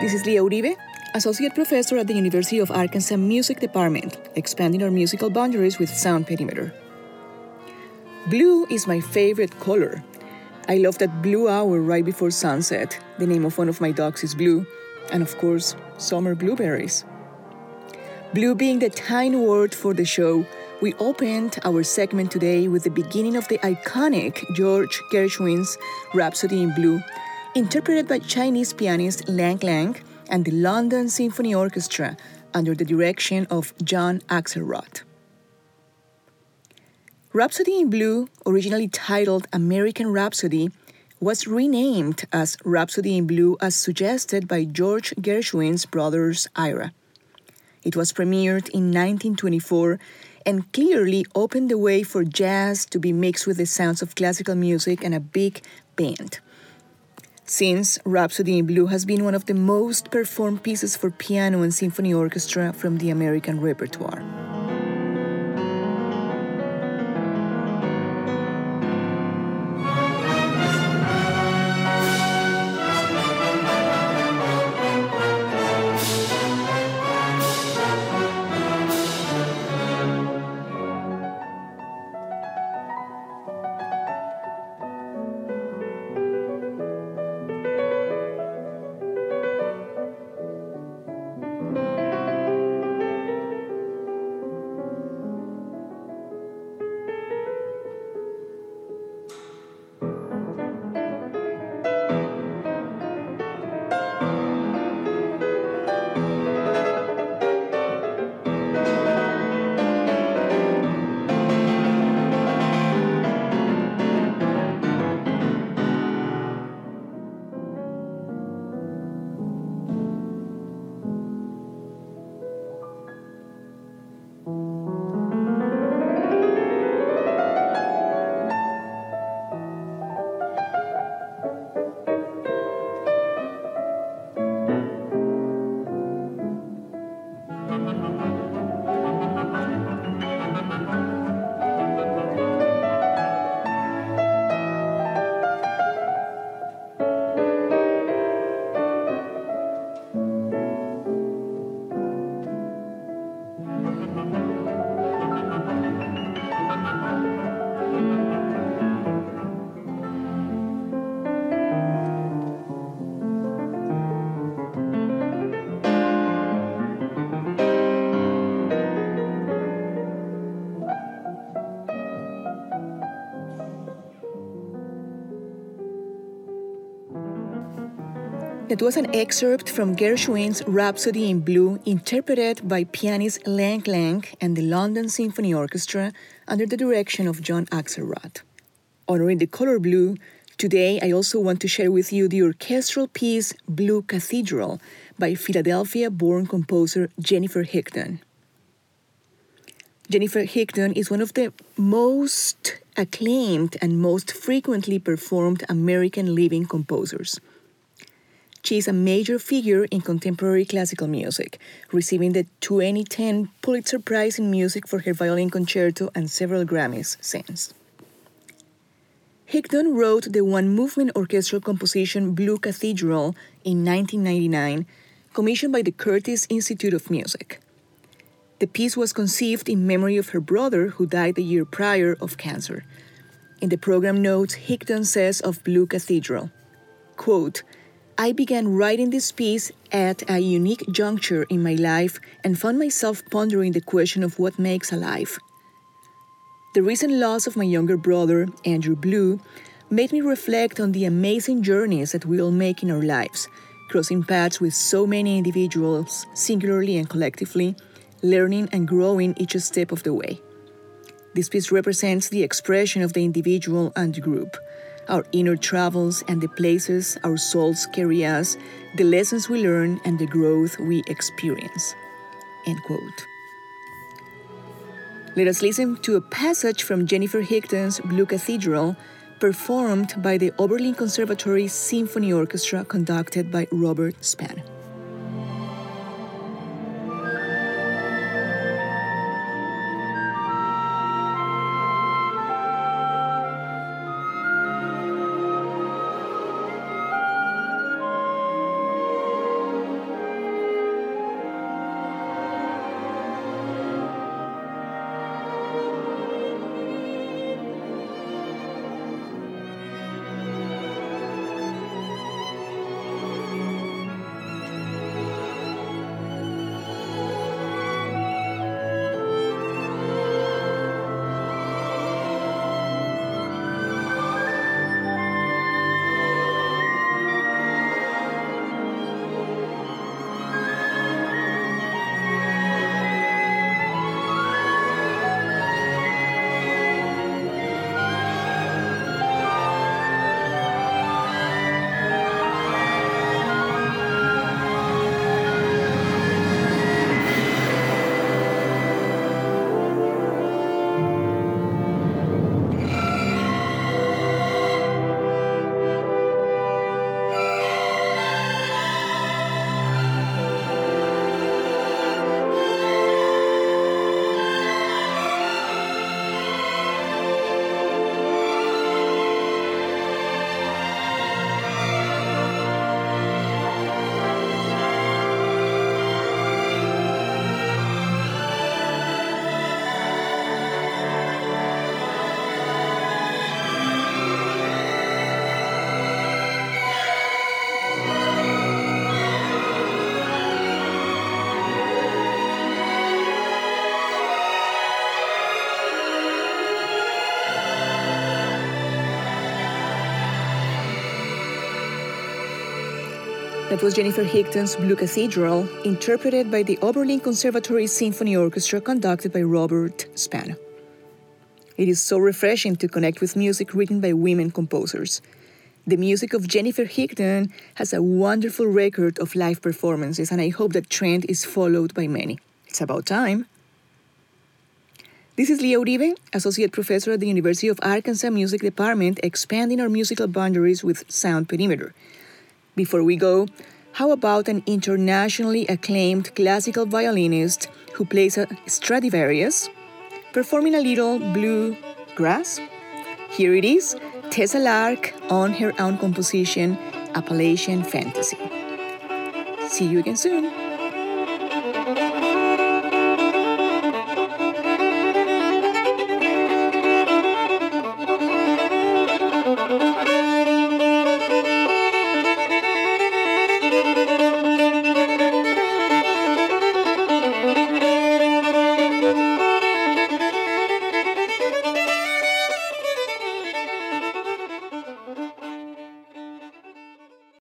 This is Lia Uribe, Associate Professor at the University of Arkansas Music Department, expanding our musical boundaries with Sound Perimeter. Blue is my favorite color. I love that blue hour right before sunset. The name of one of my dogs is Blue, and of course, summer blueberries. Blue being the tiny word for the show, we opened our segment today with the beginning of the iconic George Gershwin's Rhapsody in Blue, interpreted by Chinese pianist Lang Lang and the London Symphony Orchestra under the direction of John Axelrod. Rhapsody in Blue, originally titled American Rhapsody, was renamed as Rhapsody in Blue as suggested by George Gershwin's brothers Ira. It was premiered in 1924 and clearly opened the way for jazz to be mixed with the sounds of classical music and a big band. Since Rhapsody in Blue has been one of the most performed pieces for piano and symphony orchestra from the American repertoire. That was an excerpt from Gershwin's Rhapsody in Blue, interpreted by pianist Lang Lang and the London Symphony Orchestra under the direction of John Axelrod. Honoring the color blue, today I also want to share with you the orchestral piece Blue Cathedral by Philadelphia born composer Jennifer Higdon. Jennifer Higdon is one of the most acclaimed and most frequently performed American living composers. She is a major figure in contemporary classical music, receiving the 2010 Pulitzer Prize in Music for her violin concerto and several Grammys since. Higdon wrote the one movement orchestral composition Blue Cathedral in 1999, commissioned by the Curtis Institute of Music. The piece was conceived in memory of her brother, who died the year prior of cancer. In the program notes, Higdon says of Blue Cathedral, quote, I began writing this piece at a unique juncture in my life and found myself pondering the question of what makes a life. The recent loss of my younger brother, Andrew Blue, made me reflect on the amazing journeys that we all make in our lives, crossing paths with so many individuals, singularly and collectively, learning and growing each step of the way. This piece represents the expression of the individual and the group our inner travels and the places our souls carry us, the lessons we learn, and the growth we experience. End quote. Let us listen to a passage from Jennifer Higdon's Blue Cathedral, performed by the Oberlin Conservatory Symphony Orchestra, conducted by Robert Spano. That was Jennifer Higdon's Blue Cathedral, interpreted by the Oberlin Conservatory Symphony Orchestra conducted by Robert Spano. It is so refreshing to connect with music written by women composers. The music of Jennifer Higdon has a wonderful record of live performances, and I hope that trend is followed by many. It's about time. This is Lia Uribe, Associate Professor at the University of Arkansas Music Department, expanding our musical boundaries with Sound Perimeter. Before we go, how about an internationally acclaimed classical violinist who plays a Stradivarius, performing a little blue grass? Here it is Tessa Lark on her own composition, Appalachian Fantasy. See you again soon.